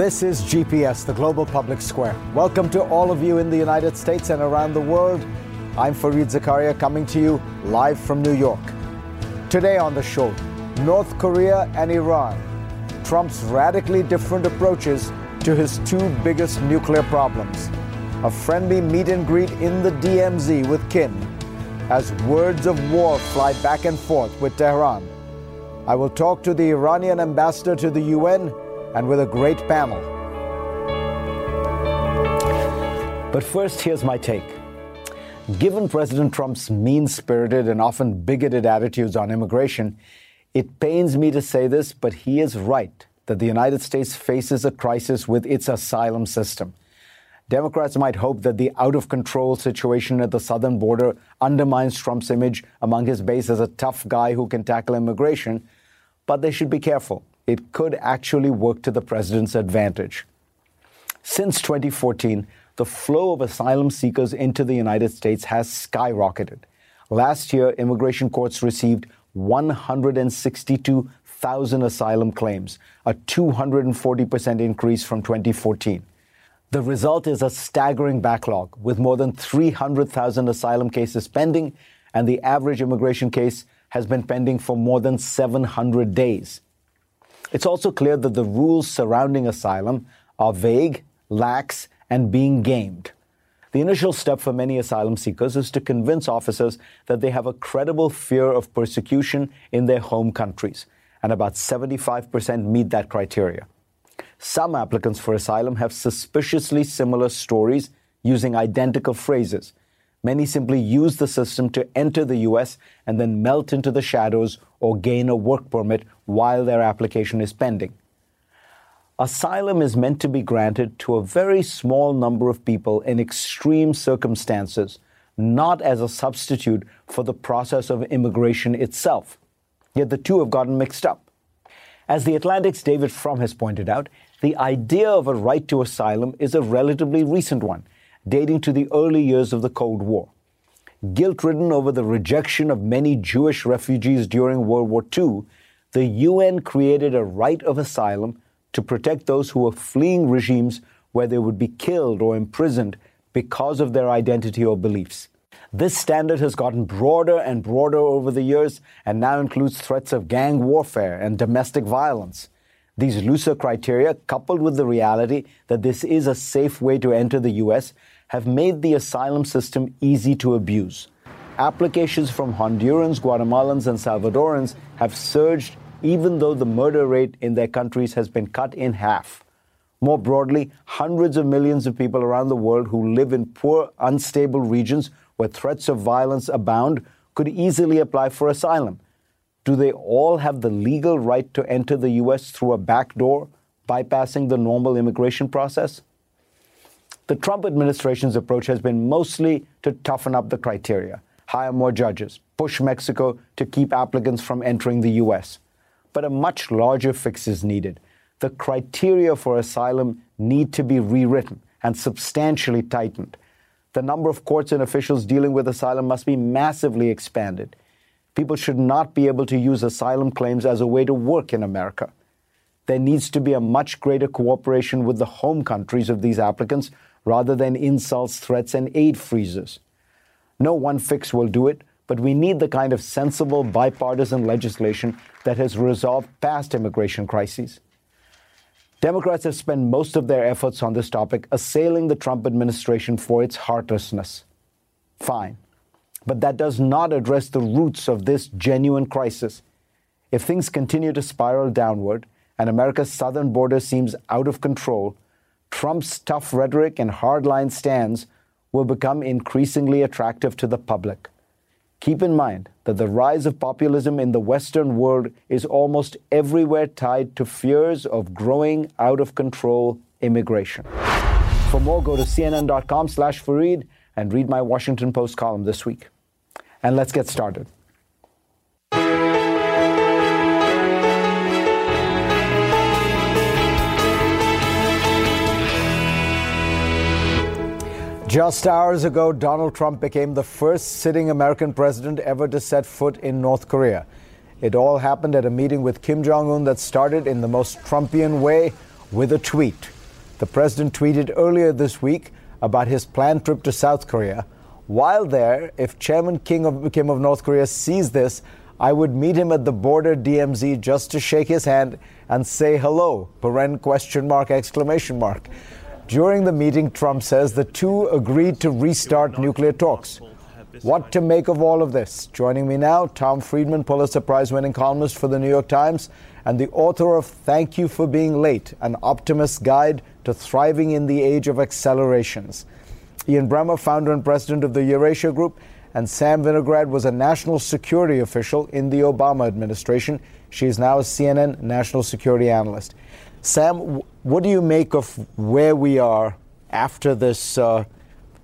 This is GPS, the Global Public Square. Welcome to all of you in the United States and around the world. I'm Fareed Zakaria coming to you live from New York. Today on the show, North Korea and Iran. Trump's radically different approaches to his two biggest nuclear problems. A friendly meet and greet in the DMZ with Kim as words of war fly back and forth with Tehran. I will talk to the Iranian ambassador to the UN and with a great panel. But first, here's my take. Given President Trump's mean spirited and often bigoted attitudes on immigration, it pains me to say this, but he is right that the United States faces a crisis with its asylum system. Democrats might hope that the out of control situation at the southern border undermines Trump's image among his base as a tough guy who can tackle immigration, but they should be careful it could actually work to the president's advantage. Since 2014, the flow of asylum seekers into the United States has skyrocketed. Last year, immigration courts received 162,000 asylum claims, a 240% increase from 2014. The result is a staggering backlog, with more than 300,000 asylum cases pending, and the average immigration case has been pending for more than 700 days. It's also clear that the rules surrounding asylum are vague, lax, and being gamed. The initial step for many asylum seekers is to convince officers that they have a credible fear of persecution in their home countries, and about 75% meet that criteria. Some applicants for asylum have suspiciously similar stories using identical phrases, Many simply use the system to enter the US and then melt into the shadows or gain a work permit while their application is pending. Asylum is meant to be granted to a very small number of people in extreme circumstances, not as a substitute for the process of immigration itself. Yet the two have gotten mixed up. As The Atlantic's David Frum has pointed out, the idea of a right to asylum is a relatively recent one dating to the early years of the Cold War. Guilt ridden over the rejection of many Jewish refugees during World War II, the UN created a right of asylum to protect those who were fleeing regimes where they would be killed or imprisoned because of their identity or beliefs. This standard has gotten broader and broader over the years and now includes threats of gang warfare and domestic violence. These looser criteria, coupled with the reality that this is a safe way to enter the U.S., have made the asylum system easy to abuse. Applications from Hondurans, Guatemalans, and Salvadorans have surged even though the murder rate in their countries has been cut in half. More broadly, hundreds of millions of people around the world who live in poor, unstable regions where threats of violence abound could easily apply for asylum. Do they all have the legal right to enter the U.S. through a back door, bypassing the normal immigration process? The Trump administration's approach has been mostly to toughen up the criteria, hire more judges, push Mexico to keep applicants from entering the U.S. But a much larger fix is needed. The criteria for asylum need to be rewritten and substantially tightened. The number of courts and officials dealing with asylum must be massively expanded. People should not be able to use asylum claims as a way to work in America. There needs to be a much greater cooperation with the home countries of these applicants rather than insults, threats, and aid freezes. No one fix will do it, but we need the kind of sensible bipartisan legislation that has resolved past immigration crises. Democrats have spent most of their efforts on this topic assailing the Trump administration for its heartlessness. Fine. But that does not address the roots of this genuine crisis. If things continue to spiral downward and America's southern border seems out of control, Trump's tough rhetoric and hardline stands will become increasingly attractive to the public. Keep in mind that the rise of populism in the Western world is almost everywhere tied to fears of growing out of control immigration. For more, go to cnn.com slash Fareed and read my Washington Post column this week. And let's get started. Just hours ago, Donald Trump became the first sitting American president ever to set foot in North Korea. It all happened at a meeting with Kim Jong un that started in the most Trumpian way with a tweet. The president tweeted earlier this week about his planned trip to South Korea. While there, if Chairman Kim of, Kim of North Korea sees this, I would meet him at the border DMZ just to shake his hand and say hello, paren question mark exclamation mark. During the meeting, Trump says the two agreed to restart nuclear talks. What to make of all of this? Joining me now, Tom Friedman, Pulitzer Prize winning columnist for the New York Times, and the author of Thank You for Being Late An Optimist's Guide to Thriving in the Age of Accelerations. Ian Bremmer, founder and president of the Eurasia Group, and Sam Vinograd was a national security official in the Obama administration. She is now a CNN national security analyst. Sam, what do you make of where we are after this uh,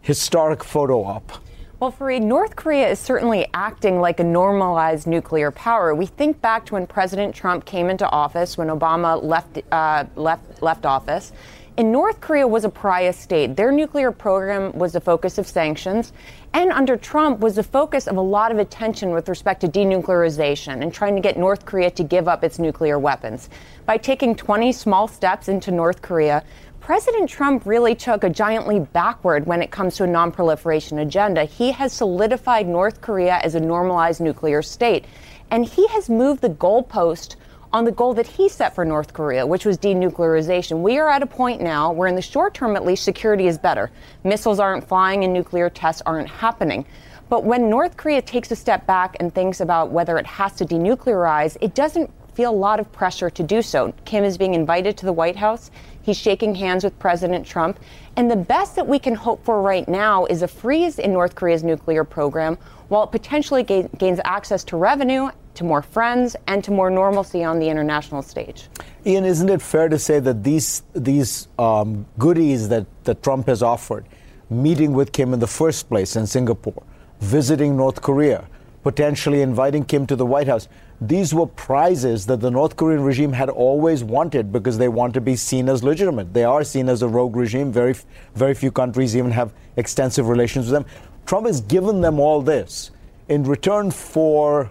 historic photo op? Well, Fareed, North Korea is certainly acting like a normalized nuclear power. We think back to when President Trump came into office, when Obama left uh, left left office. And North Korea was a pariah state. Their nuclear program was the focus of sanctions, and under Trump was the focus of a lot of attention with respect to denuclearization and trying to get North Korea to give up its nuclear weapons. By taking 20 small steps into North Korea, President Trump really took a giant leap backward when it comes to a nonproliferation agenda. He has solidified North Korea as a normalized nuclear state, and he has moved the goalpost on the goal that he set for North Korea, which was denuclearization. We are at a point now where, in the short term at least, security is better. Missiles aren't flying and nuclear tests aren't happening. But when North Korea takes a step back and thinks about whether it has to denuclearize, it doesn't feel a lot of pressure to do so. Kim is being invited to the White House. He's shaking hands with President Trump. And the best that we can hope for right now is a freeze in North Korea's nuclear program while it potentially gains access to revenue to more friends, and to more normalcy on the international stage. Ian, isn't it fair to say that these these um, goodies that, that Trump has offered, meeting with Kim in the first place in Singapore, visiting North Korea, potentially inviting Kim to the White House, these were prizes that the North Korean regime had always wanted because they want to be seen as legitimate. They are seen as a rogue regime. Very, very few countries even have extensive relations with them. Trump has given them all this in return for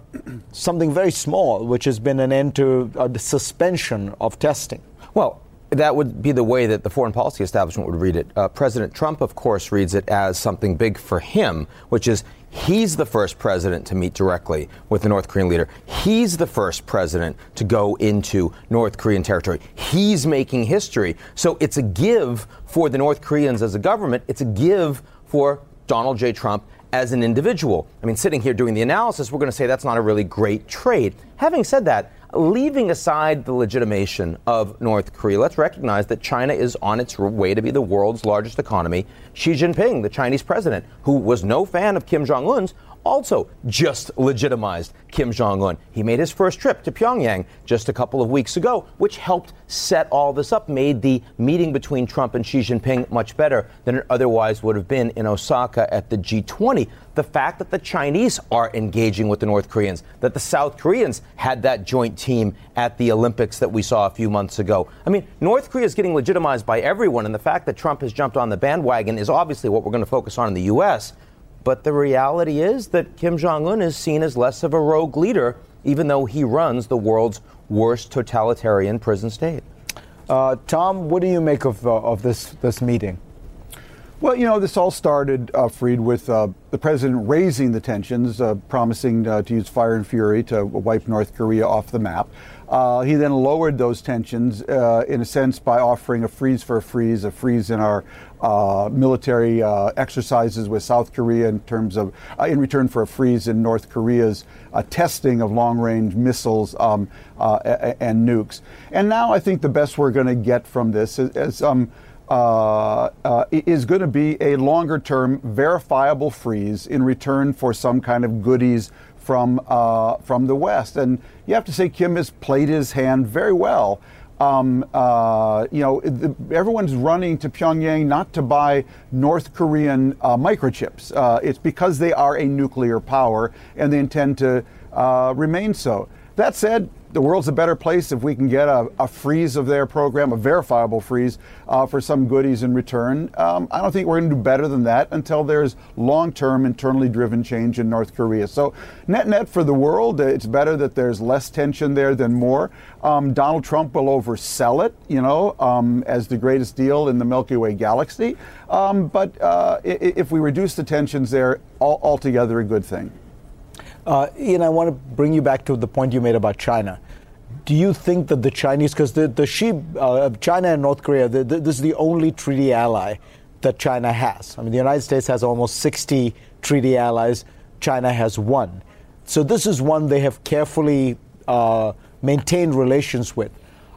something very small, which has been an end to a suspension of testing. Well, that would be the way that the foreign policy establishment would read it. Uh, President Trump, of course, reads it as something big for him, which is he's the first president to meet directly with the North Korean leader. He's the first president to go into North Korean territory. He's making history. So it's a give for the North Koreans as a government, it's a give for Donald J. Trump as an individual. I mean, sitting here doing the analysis, we're going to say that's not a really great trade. Having said that, leaving aside the legitimation of North Korea, let's recognize that China is on its way to be the world's largest economy. Xi Jinping, the Chinese president, who was no fan of Kim Jong un's, also just legitimized Kim Jong un. He made his first trip to Pyongyang just a couple of weeks ago, which helped set all this up, made the meeting between Trump and Xi Jinping much better than it otherwise would have been in Osaka at the G20. The fact that the Chinese are engaging with the North Koreans, that the South Koreans had that joint team at the Olympics that we saw a few months ago. I mean, North Korea is getting legitimized by everyone, and the fact that Trump has jumped on the bandwagon is obviously what we're going to focus on in the U.S. But the reality is that Kim Jong un is seen as less of a rogue leader, even though he runs the world's worst totalitarian prison state. Uh, Tom, what do you make of, uh, of this, this meeting? Well, you know, this all started, uh, Fareed, with uh, the president raising the tensions, uh, promising uh, to use fire and fury to wipe North Korea off the map. Uh, he then lowered those tensions, uh, in a sense, by offering a freeze for a freeze, a freeze in our uh, military uh, exercises with South Korea in terms of, uh, in return for a freeze in North Korea's uh, testing of long-range missiles um, and nukes. And now I think the best we're going to get from this is, is um, uh, uh, is going to be a longer term verifiable freeze in return for some kind of goodies from uh, from the West. And you have to say Kim has played his hand very well. Um, uh, you know, the, everyone's running to Pyongyang not to buy North Korean uh, microchips. Uh, it's because they are a nuclear power and they intend to remain so. That said, the world's a better place if we can get a, a freeze of their program, a verifiable freeze uh, for some goodies in return. Um, I don't think we're going to do better than that until there's long term internally driven change in North Korea. So, net net for the world, it's better that there's less tension there than more. Um, Donald Trump will oversell it, you know, um, as the greatest deal in the Milky Way galaxy. Um, but uh, if we reduce the tensions there, altogether a good thing. Uh, Ian, I want to bring you back to the point you made about China do you think that the Chinese, because the, the Xi, uh, China and North Korea, the, the, this is the only treaty ally that China has. I mean, the United States has almost 60 treaty allies, China has one. So this is one they have carefully uh, maintained relations with.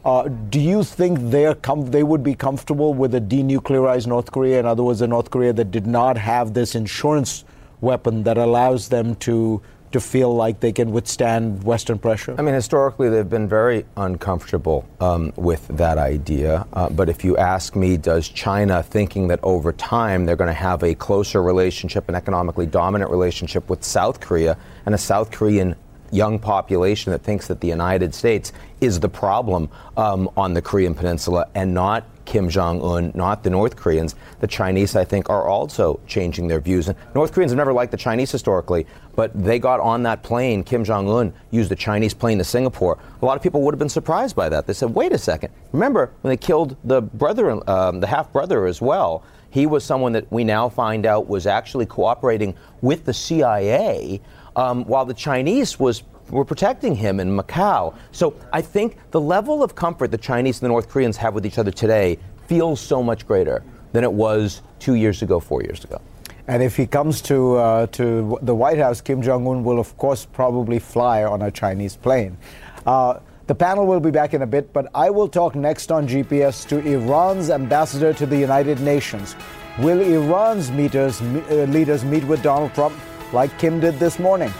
Uh, do you think they're com- they would be comfortable with a denuclearized North Korea? In other words, a North Korea that did not have this insurance weapon that allows them to to feel like they can withstand Western pressure? I mean, historically, they've been very uncomfortable um, with that idea. Uh, but if you ask me, does China, thinking that over time they're going to have a closer relationship, an economically dominant relationship with South Korea, and a South Korean young population that thinks that the United States is the problem um, on the Korean Peninsula and not Kim Jong un, not the North Koreans. The Chinese, I think, are also changing their views. And North Koreans have never liked the Chinese historically, but they got on that plane. Kim Jong un used a Chinese plane to Singapore. A lot of people would have been surprised by that. They said, wait a second. Remember when they killed the brother, um, the half brother as well? He was someone that we now find out was actually cooperating with the CIA, um, while the Chinese was were protecting him in Macau. So I think the level of comfort the Chinese and the North Koreans have with each other today feels so much greater than it was two years ago, four years ago. And if he comes to uh, to the White House, Kim Jong Un will, of course, probably fly on a Chinese plane. Uh, the panel will be back in a bit, but I will talk next on GPS to Iran's ambassador to the United Nations. Will Iran's meters, uh, leaders meet with Donald Trump like Kim did this morning?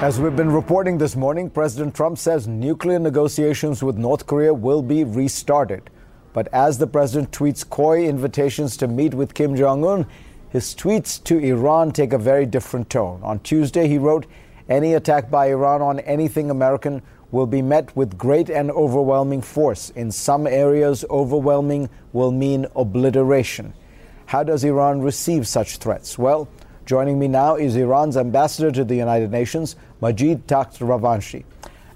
As we've been reporting this morning, President Trump says nuclear negotiations with North Korea will be restarted. But as the president tweets coy invitations to meet with Kim Jong un, his tweets to Iran take a very different tone. On Tuesday, he wrote, Any attack by Iran on anything American will be met with great and overwhelming force. In some areas, overwhelming will mean obliteration. How does Iran receive such threats? Well, Joining me now is Iran's ambassador to the United Nations, Majid Takht Ravanchi.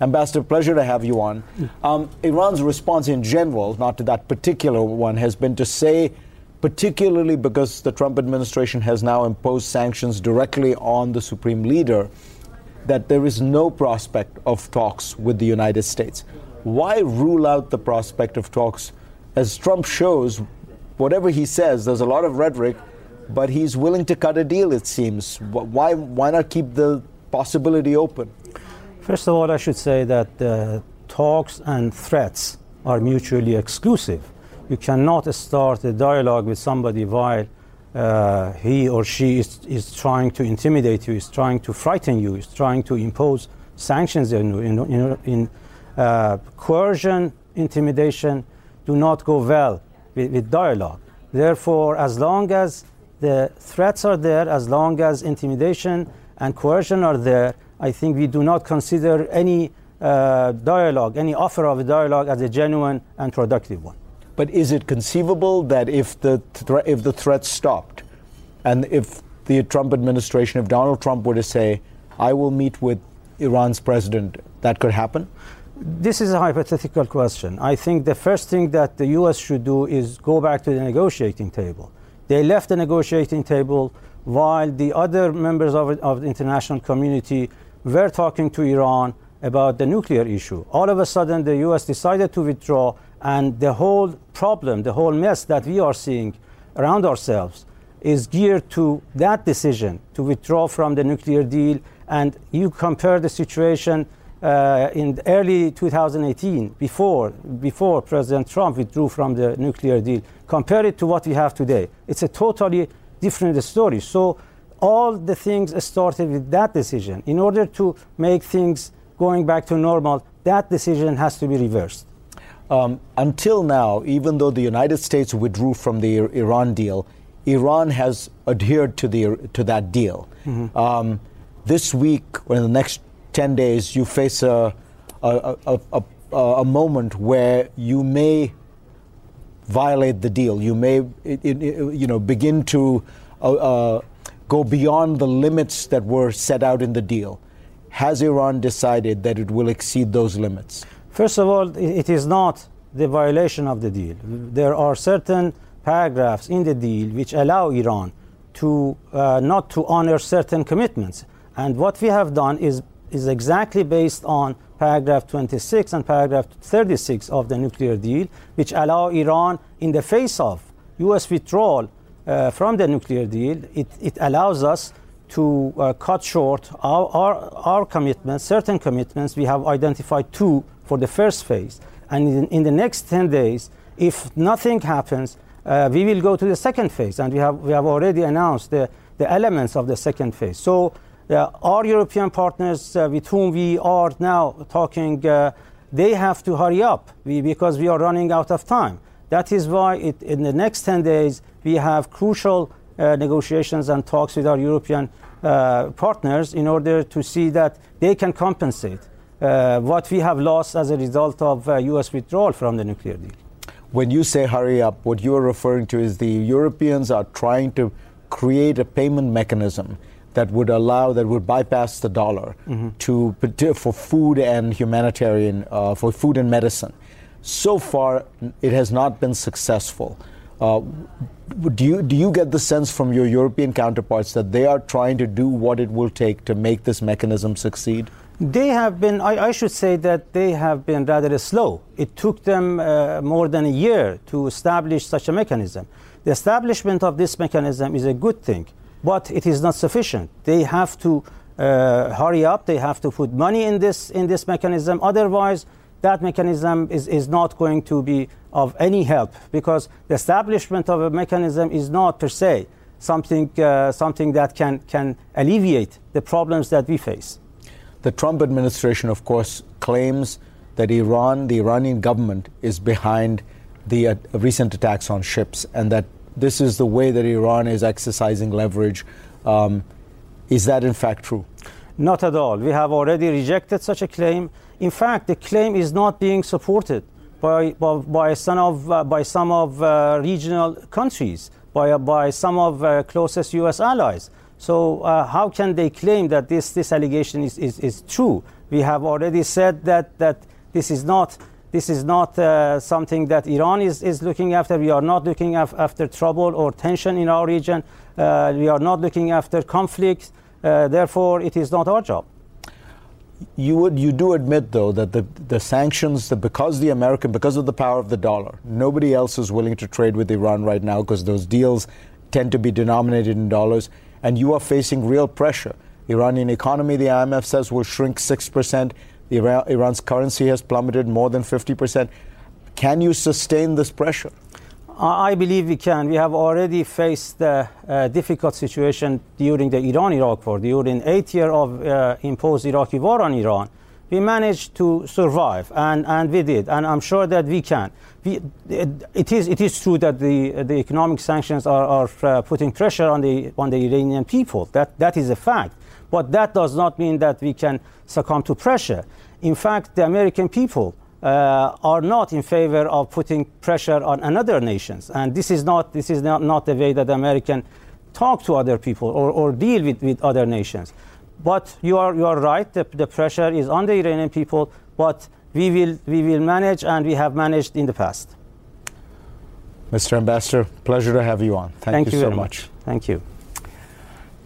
Ambassador, pleasure to have you on. Um, Iran's response in general, not to that particular one, has been to say, particularly because the Trump administration has now imposed sanctions directly on the supreme leader, that there is no prospect of talks with the United States. Why rule out the prospect of talks? As Trump shows, whatever he says, there's a lot of rhetoric but he's willing to cut a deal, it seems. Why, why not keep the possibility open? First of all, I should say that uh, talks and threats are mutually exclusive. You cannot start a dialogue with somebody while uh, he or she is, is trying to intimidate you, is trying to frighten you, is trying to impose sanctions in, in, in, in uh, coercion, intimidation do not go well with, with dialogue. Therefore, as long as the threats are there as long as intimidation and coercion are there. I think we do not consider any uh, dialogue, any offer of a dialogue, as a genuine and productive one. But is it conceivable that if the thre- if the threats stopped, and if the Trump administration, if Donald Trump were to say, "I will meet with Iran's president," that could happen? This is a hypothetical question. I think the first thing that the U.S. should do is go back to the negotiating table they left the negotiating table while the other members of, of the international community were talking to Iran about the nuclear issue. All of a sudden, the US decided to withdraw, and the whole problem, the whole mess that we are seeing around ourselves, is geared to that decision to withdraw from the nuclear deal. And you compare the situation uh, in early 2018, before, before President Trump withdrew from the nuclear deal, compare it to what we have today. It's a totally different story. So all the things started with that decision. In order to make things going back to normal, that decision has to be reversed. Um, until now, even though the United States withdrew from the Iran deal, Iran has adhered to the to that deal. Mm-hmm. Um, this week or in the next 10 days, you face a, a, a, a, a moment where you may violate the deal. You may, it, it, you know, begin to uh, uh, go beyond the limits that were set out in the deal. Has Iran decided that it will exceed those limits? First of all, it is not the violation of the deal. There are certain paragraphs in the deal which allow Iran to uh, not to honor certain commitments. And what we have done is is exactly based on paragraph 26 and paragraph 36 of the nuclear deal, which allow Iran, in the face of U.S. withdrawal uh, from the nuclear deal, it, it allows us to uh, cut short our, our, our, commitments, certain commitments. We have identified two for the first phase. And in, in the next 10 days, if nothing happens, uh, we will go to the second phase. And we have, we have already announced the, the elements of the second phase. So our European partners uh, with whom we are now talking, uh, they have to hurry up because we are running out of time. That is why in the next 10 days we have crucial uh, negotiations and talks with our European uh, partners in order to see that they can compensate uh, what we have lost as a result of US withdrawal from the nuclear deal. When you say hurry up, what you are referring to is the Europeans are trying to create a payment mechanism that would allow that would bypass the dollar mm-hmm. to for food and humanitarian uh, for food and medicine. So far, it has not been successful. Uh, do you do you get the sense from your European counterparts that they are trying to do what it will take to make this mechanism succeed? They have been, I, I should say that they have been rather slow. It took them uh, more than a year to establish such a mechanism. The establishment of this mechanism is a good thing but it is not sufficient. They have to uh, hurry up. They have to put money in this in this mechanism. Otherwise, that mechanism is, is not going to be of any help because the establishment of a mechanism is not per se something uh, something that can can alleviate the problems that we face. The Trump administration, of course, claims that Iran, the Iranian government, is behind the uh, recent attacks on ships, and that this is the way that Iran is exercising leverage. Um, is that in fact true? Not at all. We have already rejected such a claim. In fact, the claim is not being supported by, by, by some of, uh, by some of uh, regional countries, by, by some of uh, closest U.S. allies. So uh, how can they claim that this, this allegation is, is, is true? We have already said that, that this is not this is not uh, something that Iran is, is looking after. We are not looking af- after trouble or tension in our region. Uh, we are not looking after conflict. Uh, therefore, it is not our job. You would you do admit though that the, the sanctions that because the American because of the power of the dollar, nobody else is willing to trade with Iran right now because those deals tend to be denominated in dollars, and you are facing real pressure. Iranian economy, the IMF says, will shrink six percent. Iran, Iran's currency has plummeted more than 50%. Can you sustain this pressure? I believe we can. We have already faced a difficult situation during the Iran-Iraq war. During eight years of uh, imposed Iraqi war on Iran, we managed to survive, and, and we did. And I'm sure that we can. We, it, it, is, it is true that the, the economic sanctions are, are uh, putting pressure on the, on the Iranian people. That, that is a fact. But that does not mean that we can succumb to pressure. In fact, the American people uh, are not in favor of putting pressure on another nations. And this is not, this is not, not the way that the American talk to other people or, or deal with, with other nations. But you are, you are right, the, the pressure is on the Iranian people, but we will, we will manage and we have managed in the past. Mr. Ambassador, pleasure to have you on. Thank, Thank you, you so much. much. Thank you.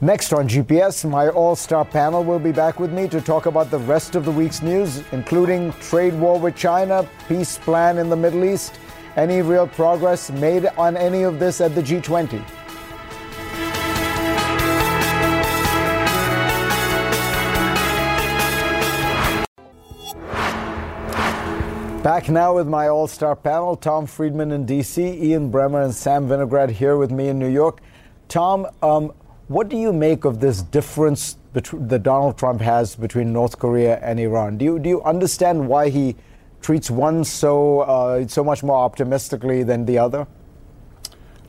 Next on GPS, my all star panel will be back with me to talk about the rest of the week's news, including trade war with China, peace plan in the Middle East, any real progress made on any of this at the G20. Back now with my all star panel Tom Friedman in DC, Ian Bremmer, and Sam Vinograd here with me in New York. Tom, um, what do you make of this difference that Donald Trump has between North Korea and Iran? Do you, do you understand why he treats one so, uh, so much more optimistically than the other?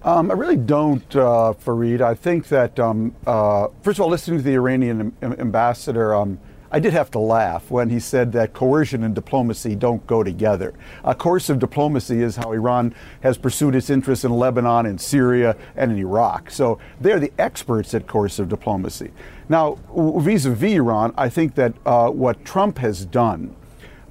Um, I really don't, uh, Fareed. I think that, um, uh, first of all, listening to the Iranian ambassador, um, I did have to laugh when he said that coercion and diplomacy don't go together. A coercive diplomacy is how Iran has pursued its interests in Lebanon, in Syria, and in Iraq. So they're the experts at coercive diplomacy. Now, vis a vis Iran, I think that uh, what Trump has done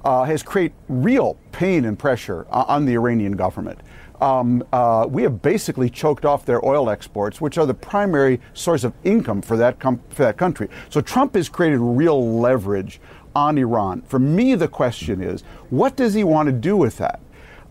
uh, has created real pain and pressure on the Iranian government um, uh, we have basically choked off their oil exports, which are the primary source of income for that, com- for that country. So Trump has created real leverage on Iran. For me, the question is, what does he want to do with that?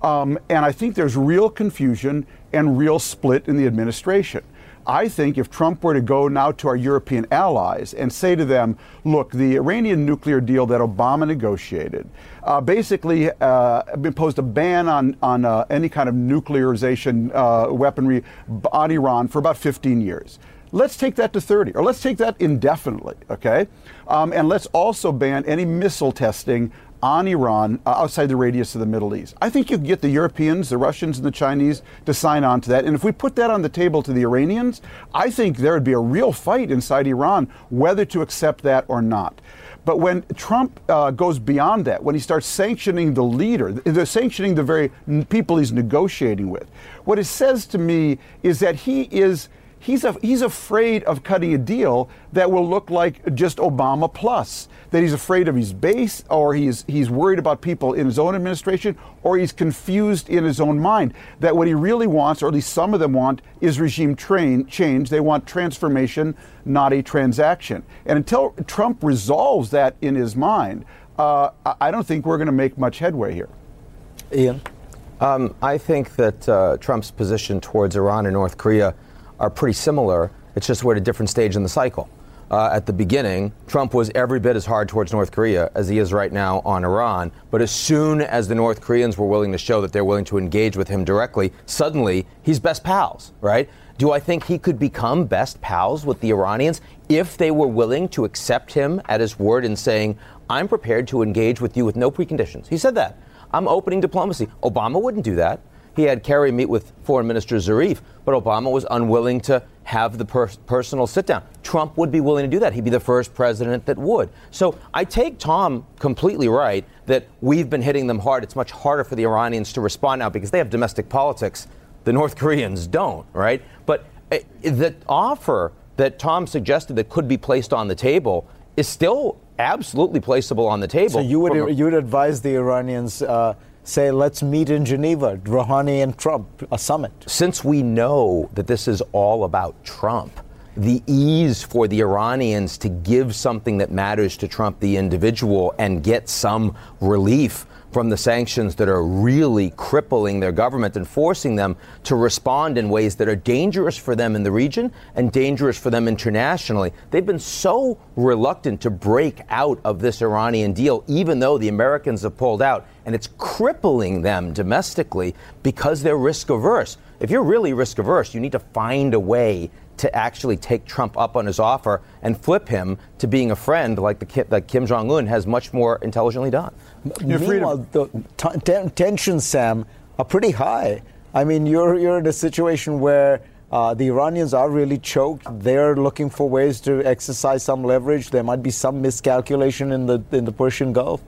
Um, and I think there's real confusion and real split in the administration. I think if Trump were to go now to our European allies and say to them, look, the Iranian nuclear deal that Obama negotiated uh, basically uh, imposed a ban on, on uh, any kind of nuclearization uh, weaponry on Iran for about 15 years. Let's take that to 30, or let's take that indefinitely, okay? Um, and let's also ban any missile testing on Iran uh, outside the radius of the Middle East. I think you can get the Europeans, the Russians, and the Chinese to sign on to that. And if we put that on the table to the Iranians, I think there would be a real fight inside Iran whether to accept that or not. But when Trump uh, goes beyond that, when he starts sanctioning the leader, they're sanctioning the very people he's negotiating with, what it says to me is that he is he's, a, he's afraid of cutting a deal that will look like just Obama plus. That he's afraid of his base, or he's, he's worried about people in his own administration, or he's confused in his own mind. That what he really wants, or at least some of them want, is regime train, change. They want transformation, not a transaction. And until Trump resolves that in his mind, uh, I don't think we're going to make much headway here. Ian? Um, I think that uh, Trump's position towards Iran and North Korea are pretty similar. It's just we're at a different stage in the cycle. Uh, at the beginning, Trump was every bit as hard towards North Korea as he is right now on Iran. But as soon as the North Koreans were willing to show that they're willing to engage with him directly, suddenly he's best pals, right? Do I think he could become best pals with the Iranians if they were willing to accept him at his word in saying, I'm prepared to engage with you with no preconditions? He said that. I'm opening diplomacy. Obama wouldn't do that. He had Kerry meet with Foreign Minister Zarif, but Obama was unwilling to have the per- personal sit down. Trump would be willing to do that. He'd be the first president that would. So I take Tom completely right that we've been hitting them hard. It's much harder for the Iranians to respond now because they have domestic politics. The North Koreans don't, right? But uh, the offer that Tom suggested that could be placed on the table is still absolutely placeable on the table. So you would you would advise the Iranians uh, say, let's meet in Geneva, Rouhani and Trump, a summit? Since we know that this is all about Trump, the ease for the Iranians to give something that matters to Trump, the individual, and get some relief from the sanctions that are really crippling their government and forcing them to respond in ways that are dangerous for them in the region and dangerous for them internationally. They've been so reluctant to break out of this Iranian deal, even though the Americans have pulled out, and it's crippling them domestically because they're risk averse. If you're really risk averse, you need to find a way to actually take Trump up on his offer and flip him to being a friend like, the, like Kim Jong un has much more intelligently done. Meanwhile, the t- t- tensions, Sam, are pretty high. I mean, you're, you're in a situation where uh, the Iranians are really choked. They're looking for ways to exercise some leverage. There might be some miscalculation in the in the Persian Gulf.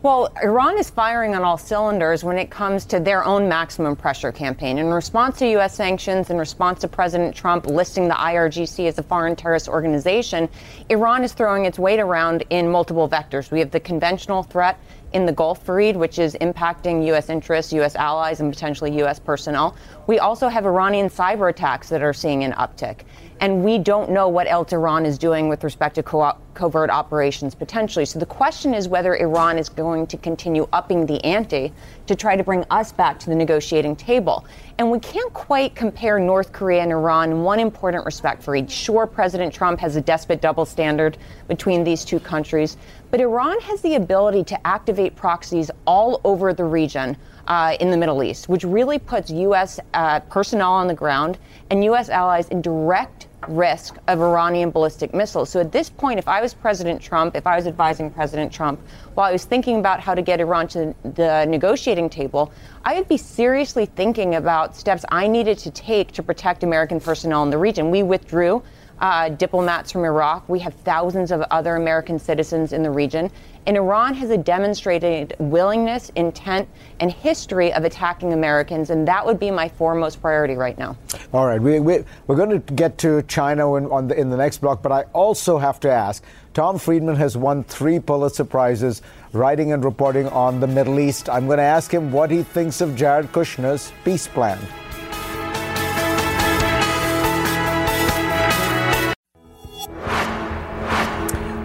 Well, Iran is firing on all cylinders when it comes to their own maximum pressure campaign. In response to U.S. sanctions, in response to President Trump listing the IRGC as a foreign terrorist organization, Iran is throwing its weight around in multiple vectors. We have the conventional threat in the Gulf, Fareed, which is impacting U.S. interests, U.S. allies, and potentially U.S. personnel. We also have Iranian cyber attacks that are seeing an uptick. And we don't know what else Iran is doing with respect to co- covert operations potentially. So the question is whether Iran is going to continue upping the ante to try to bring us back to the negotiating table. And we can't quite compare North Korea and Iran in one important respect for each. Sure, President Trump has a despot double standard between these two countries, but Iran has the ability to activate proxies all over the region uh, in the Middle East, which really puts U.S. Uh, personnel on the ground and U.S. allies in direct risk of Iranian ballistic missiles. So at this point, if I was President Trump, if I was advising President Trump, while I was thinking about how to get Iran to the negotiating table, I would be seriously thinking about steps I needed to take to protect American personnel in the region. We withdrew uh, diplomats from Iraq. We have thousands of other American citizens in the region. And Iran has a demonstrated willingness, intent, and history of attacking Americans, and that would be my foremost priority right now. All right, we, we, are going to get to China in, the, in the next block, but I also have to ask Tom Friedman has won three Pulitzer Prizes writing and reporting on the Middle East. I'm going to ask him what he thinks of Jared Kushner's peace plan.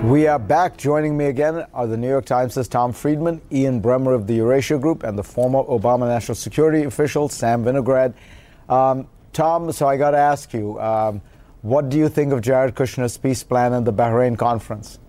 We are back. Joining me again are the New York Times' Tom Friedman, Ian Bremmer of the Eurasia Group, and the former Obama national security official, Sam Vinograd. Um, Tom, so I got to ask you, um, what do you think of Jared Kushner's peace plan and the Bahrain conference?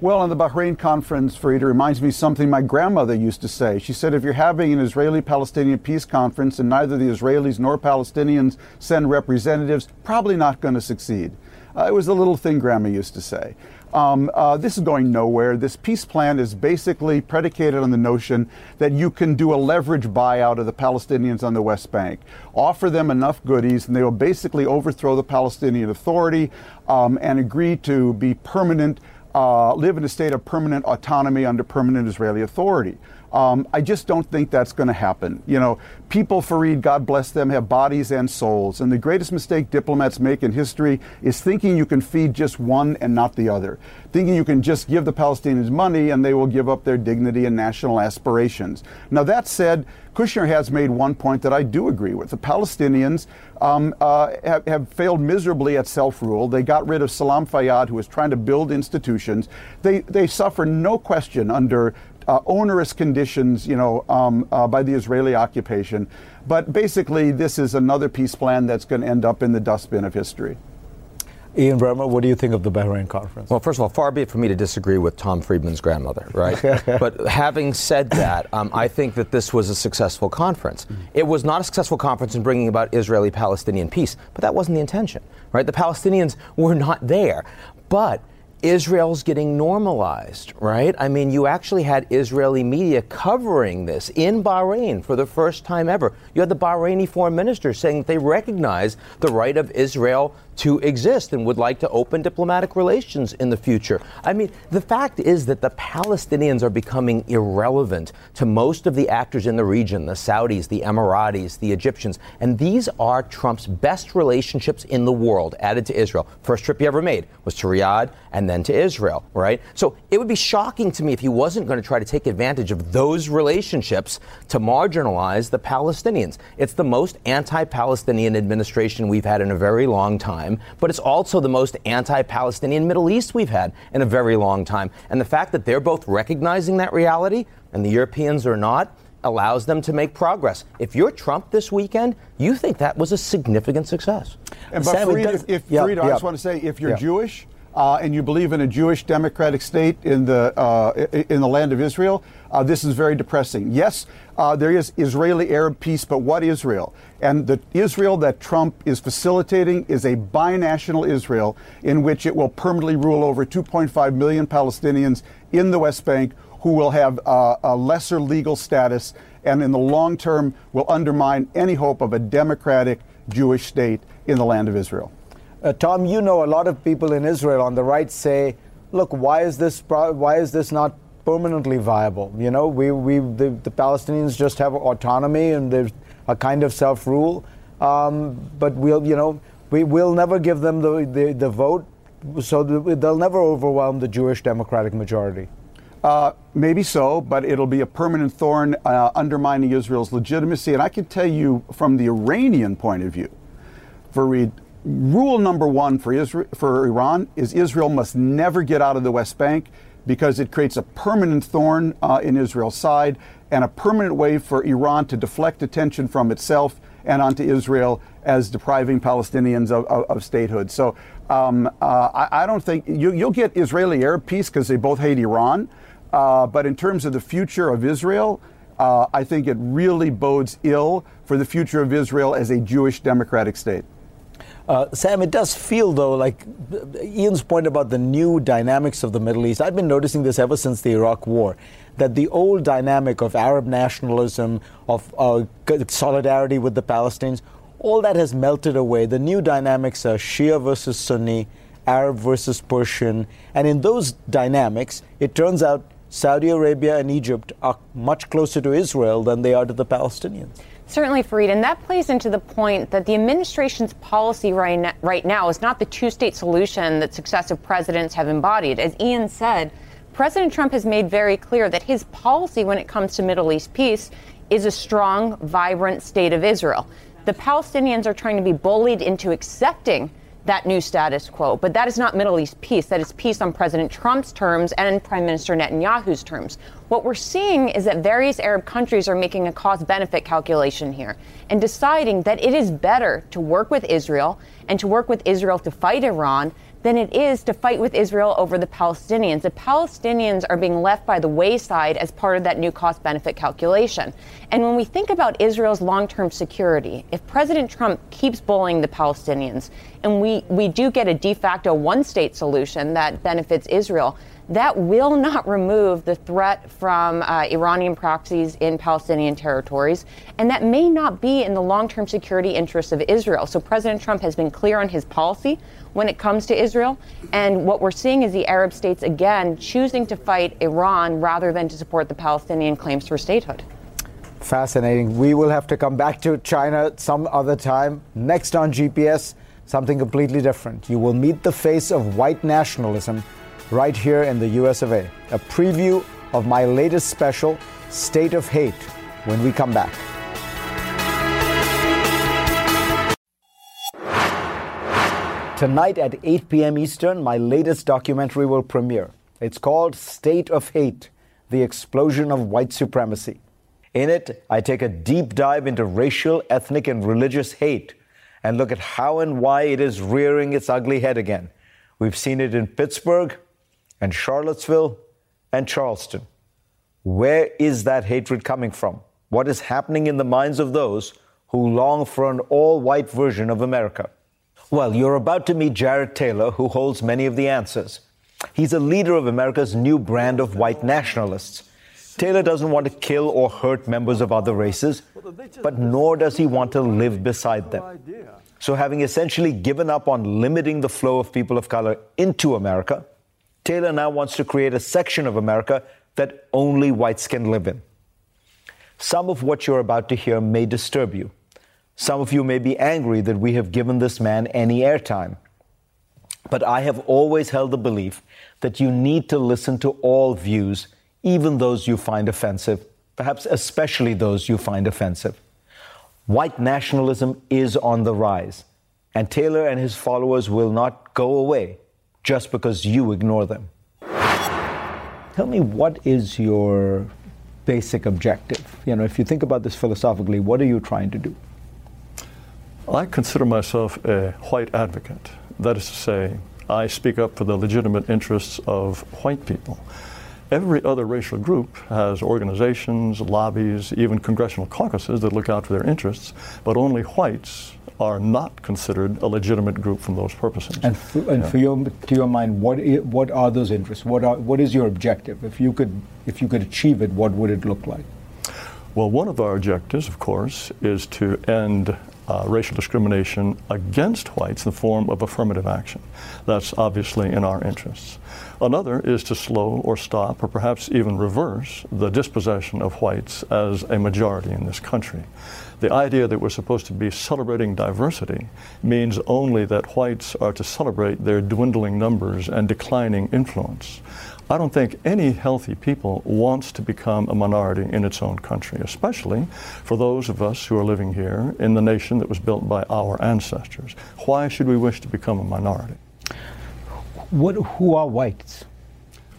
Well, on the Bahrain conference, Fareed, it reminds me something my grandmother used to say. She said, if you're having an Israeli Palestinian peace conference and neither the Israelis nor Palestinians send representatives, probably not going to succeed. Uh, it was a little thing Grandma used to say. Um, uh, this is going nowhere. This peace plan is basically predicated on the notion that you can do a leverage buyout of the Palestinians on the West Bank, offer them enough goodies, and they will basically overthrow the Palestinian Authority um, and agree to be permanent, uh, live in a state of permanent autonomy under permanent Israeli authority. Um, I just don't think that's going to happen. You know, people, Fareed, God bless them, have bodies and souls. And the greatest mistake diplomats make in history is thinking you can feed just one and not the other. Thinking you can just give the Palestinians money and they will give up their dignity and national aspirations. Now, that said, Kushner has made one point that I do agree with. The Palestinians um, uh, have, have, failed miserably at self rule. They got rid of Salam Fayyad, who was trying to build institutions. They, they suffer no question under uh, onerous conditions, you know, um, uh, by the Israeli occupation. But basically, this is another peace plan that's going to end up in the dustbin of history. Ian Bremmer, what do you think of the Bahrain conference? Well, first of all, far be it for me to disagree with Tom Friedman's grandmother, right? but having said that, um, I think that this was a successful conference. Mm-hmm. It was not a successful conference in bringing about Israeli Palestinian peace, but that wasn't the intention, right? The Palestinians were not there. But Israel's getting normalized, right? I mean, you actually had Israeli media covering this in Bahrain for the first time ever. You had the Bahraini foreign minister saying they recognize the right of Israel to exist and would like to open diplomatic relations in the future. I mean, the fact is that the Palestinians are becoming irrelevant to most of the actors in the region the Saudis, the Emiratis, the Egyptians. And these are Trump's best relationships in the world added to Israel. First trip he ever made was to Riyadh and then to Israel, right? So it would be shocking to me if he wasn't going to try to take advantage of those relationships to marginalize the Palestinians. It's the most anti Palestinian administration we've had in a very long time time, but it's also the most anti Palestinian Middle East we've had in a very long time. And the fact that they're both recognizing that reality and the Europeans are not allows them to make progress. If you're Trump this weekend, you think that was a significant success. And but Sam, Fareed, if, if yeah, Fareed, yeah. I just want to say, if you're yeah. Jewish, uh, and you believe in a Jewish democratic state in the uh, in the land of Israel, uh, this is very depressing. Yes, uh, there is Israeli-Arab peace, but what Israel? And the Israel that Trump is facilitating is a binational Israel in which it will permanently rule over 2.5 million Palestinians in the West Bank who will have uh, a lesser legal status and in the long term will undermine any hope of a democratic Jewish state in the land of Israel. Uh, Tom, you know a lot of people in Israel on the right say, look, why is this, why is this not permanently viable? You know, we, we, the, the Palestinians just have autonomy and there's a kind of self-rule. Um, but we'll, you know, we will never give them the, the, the vote, so they'll never overwhelm the Jewish democratic majority. Uh, maybe so, but it'll be a permanent thorn uh, undermining Israel's legitimacy. And I can tell you from the Iranian point of view, Fareed, rule number one for, Israel, for Iran is Israel must never get out of the West Bank because it creates a permanent thorn uh, in Israel's side and a permanent way for Iran to deflect attention from itself and onto Israel as depriving Palestinians of, of, of statehood. So um, uh, I, I, don't think you, will get Israeli Arab peace because they both hate Iran. Uh, but in terms of the future of Israel, uh, I think it really bodes ill for the future of Israel as a Jewish democratic state. Uh, Sam, it does feel, though, like Ian's point about the new dynamics of the Middle East. I've been noticing this ever since the Iraq War that the old dynamic of Arab nationalism, of uh, solidarity with the Palestinians, all that has melted away. The new dynamics are Shia versus Sunni, Arab versus Persian. And in those dynamics, it turns out Saudi Arabia and Egypt are much closer to Israel than they are to the Palestinians. Certainly, Fareed, and that plays into the point that the administration's policy right, right now is not the two state solution that successive presidents have embodied. As Ian said, President Trump has made very clear that his policy when it comes to Middle East peace is a strong, vibrant state of Israel. The Palestinians are trying to be bullied into accepting that new status quo. But that is not Middle East peace. That is peace on President Trump's terms and Prime Minister Netanyahu's terms. What we're seeing is that various Arab countries are making a cost benefit calculation here and deciding that it is better to work with Israel and to work with Israel to fight Iran than it is to fight with Israel over the Palestinians. The Palestinians are being left by the wayside as part of that new cost benefit calculation. And when we think about Israel's long term security, if President Trump keeps bullying the Palestinians and we, we do get a de facto one state solution that benefits Israel, that will not remove the threat from uh, Iranian proxies in Palestinian territories, and that may not be in the long term security interests of Israel. So President Trump has been clear on his policy when it comes to Israel, and what we're seeing is the Arab states again choosing to fight Iran rather than to support the Palestinian claims for statehood. Fascinating. We will have to come back to China some other time. Next on GPS, something completely different. You will meet the face of white nationalism right here in the US of A. A preview of my latest special, State of Hate, when we come back. Tonight at 8 p.m. Eastern, my latest documentary will premiere. It's called State of Hate The Explosion of White Supremacy. In it, I take a deep dive into racial, ethnic, and religious hate and look at how and why it is rearing its ugly head again. We've seen it in Pittsburgh, and Charlottesville and Charleston. Where is that hatred coming from? What is happening in the minds of those who long for an all white version of America? Well, you're about to meet Jared Taylor, who holds many of the answers. He's a leader of America's new brand of white nationalists. Taylor doesn't want to kill or hurt members of other races, but nor does he want to live beside them. So, having essentially given up on limiting the flow of people of color into America, Taylor now wants to create a section of America that only whites can live in. Some of what you're about to hear may disturb you. Some of you may be angry that we have given this man any airtime. But I have always held the belief that you need to listen to all views, even those you find offensive, perhaps especially those you find offensive. White nationalism is on the rise, and Taylor and his followers will not go away just because you ignore them. Tell me, what is your basic objective? You know, if you think about this philosophically, what are you trying to do? I consider myself a white advocate. That is to say, I speak up for the legitimate interests of white people. Every other racial group has organizations, lobbies, even congressional caucuses that look out for their interests, but only whites are not considered a legitimate group from those purposes. And, and yeah. for your, to your mind, what, I- what are those interests? What, are, what is your objective? If you, could, if you could achieve it, what would it look like? Well, one of our objectives, of course, is to end uh, racial discrimination against whites in the form of affirmative action. That's obviously in our interests. Another is to slow or stop or perhaps even reverse the dispossession of whites as a majority in this country. The idea that we're supposed to be celebrating diversity means only that whites are to celebrate their dwindling numbers and declining influence. I don't think any healthy people wants to become a minority in its own country, especially for those of us who are living here in the nation that was built by our ancestors. Why should we wish to become a minority? What, who are whites?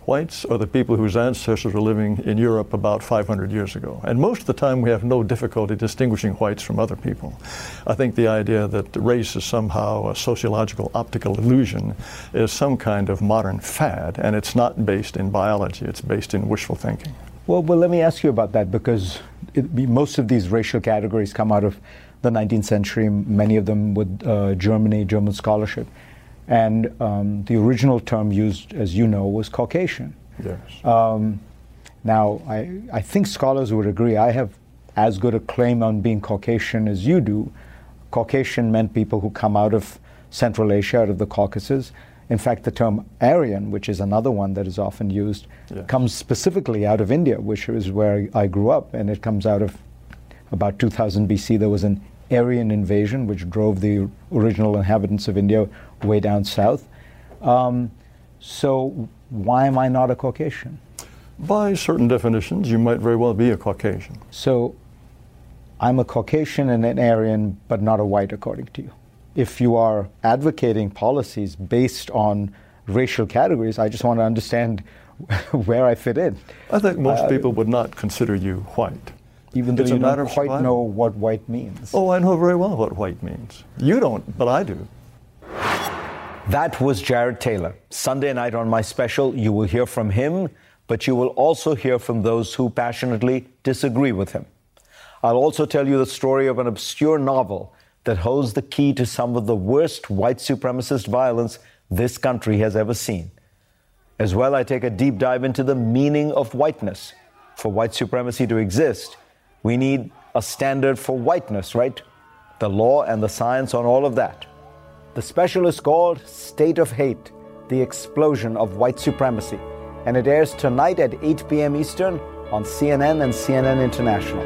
Whites are the people whose ancestors were living in Europe about 500 years ago. And most of the time, we have no difficulty distinguishing whites from other people. I think the idea that race is somehow a sociological optical illusion is some kind of modern fad, and it's not based in biology, it's based in wishful thinking. Well, well let me ask you about that because it, most of these racial categories come out of the 19th century, many of them with uh, Germany, German scholarship. And um, the original term used, as you know, was Caucasian. Yes. Um, now, I, I think scholars would agree. I have as good a claim on being Caucasian as you do. Caucasian meant people who come out of Central Asia, out of the Caucasus. In fact, the term Aryan, which is another one that is often used, yes. comes specifically out of India, which is where I grew up, and it comes out of about 2000 BC. There was an Aryan invasion, which drove the original inhabitants of India way down south. Um, so why am I not a Caucasian? By certain definitions, you might very well be a Caucasian. So I'm a Caucasian and an Aryan, but not a white, according to you. If you are advocating policies based on racial categories, I just want to understand where I fit in. I think most uh, people would not consider you white. Even though it's you don't quite know what white means. Oh, I know very well what white means. You don't, but I do. That was Jared Taylor. Sunday night on my special, you will hear from him, but you will also hear from those who passionately disagree with him. I'll also tell you the story of an obscure novel that holds the key to some of the worst white supremacist violence this country has ever seen. As well, I take a deep dive into the meaning of whiteness. For white supremacy to exist, we need a standard for whiteness, right? The law and the science on all of that. The special is called State of Hate The Explosion of White Supremacy, and it airs tonight at 8 p.m. Eastern on CNN and CNN International.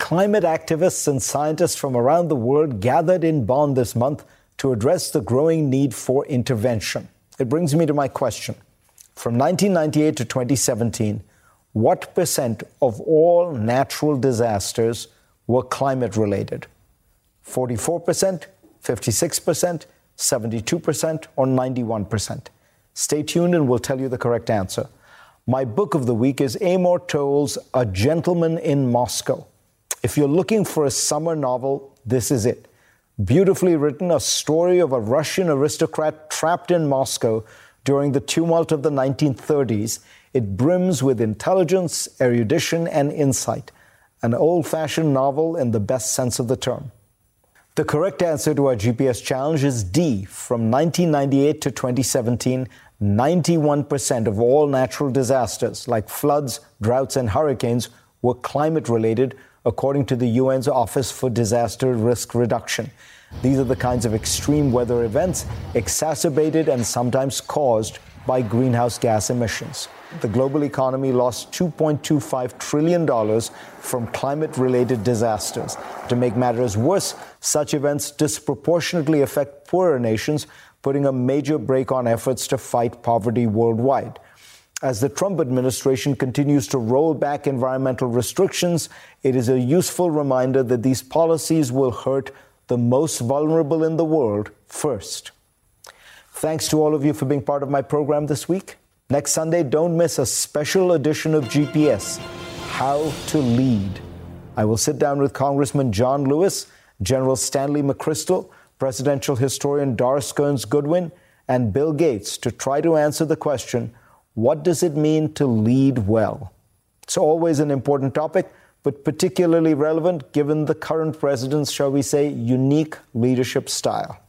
Climate activists and scientists from around the world gathered in Bonn this month to address the growing need for intervention. It brings me to my question. From 1998 to 2017, what percent of all natural disasters were climate related? 44%, 56%, 72%, or 91%? Stay tuned and we'll tell you the correct answer. My book of the week is Amor Towles' A Gentleman in Moscow. If you're looking for a summer novel, this is it. Beautifully written, a story of a Russian aristocrat trapped in Moscow during the tumult of the 1930s it brims with intelligence, erudition, and insight. An old fashioned novel in the best sense of the term. The correct answer to our GPS challenge is D. From 1998 to 2017, 91% of all natural disasters, like floods, droughts, and hurricanes, were climate related, according to the UN's Office for Disaster Risk Reduction. These are the kinds of extreme weather events exacerbated and sometimes caused by greenhouse gas emissions. The global economy lost $2.25 trillion from climate related disasters. To make matters worse, such events disproportionately affect poorer nations, putting a major brake on efforts to fight poverty worldwide. As the Trump administration continues to roll back environmental restrictions, it is a useful reminder that these policies will hurt the most vulnerable in the world first. Thanks to all of you for being part of my program this week. Next Sunday, don't miss a special edition of GPS How to Lead. I will sit down with Congressman John Lewis, General Stanley McChrystal, presidential historian Doris Kearns Goodwin, and Bill Gates to try to answer the question what does it mean to lead well? It's always an important topic, but particularly relevant given the current president's, shall we say, unique leadership style.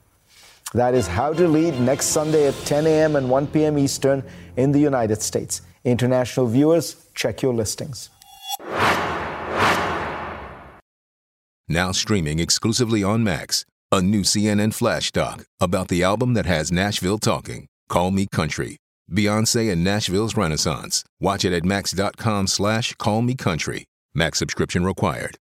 That is How to Lead next Sunday at 10 a.m. and 1 p.m. Eastern in the United States. International viewers, check your listings. Now streaming exclusively on Max, a new CNN flash doc about the album that has Nashville talking, Call Me Country. Beyonce and Nashville's Renaissance. Watch it at max.com slash call me country. Max subscription required.